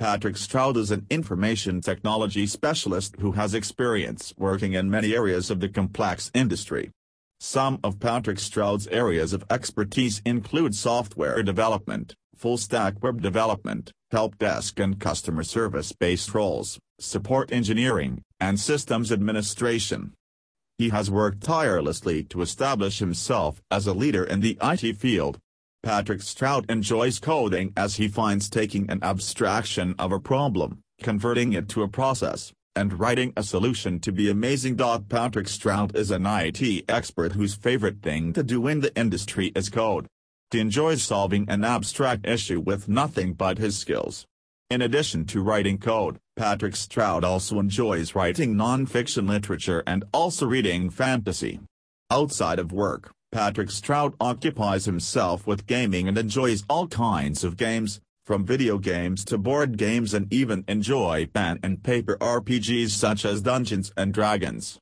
Patrick Stroud is an information technology specialist who has experience working in many areas of the complex industry. Some of Patrick Stroud's areas of expertise include software development, full-stack web development, help desk and customer service-based roles, support engineering, and systems administration. He has worked tirelessly to establish himself as a leader in the IT field, Patrick Stroud enjoys coding as he finds taking an abstraction of a problem, converting it to a process, and writing a solution to be amazing. Patrick Stroud is an IT expert whose favorite thing to do in the industry is code. He enjoys solving an abstract issue with nothing but his skills. In addition to writing code, Patrick Stroud also enjoys writing non-fiction literature and also reading fantasy. Outside of work, Patrick Stroud occupies himself with gaming and enjoys all kinds of games, from video games to board games and even enjoy pen and paper RPGs such as Dungeons and Dragons.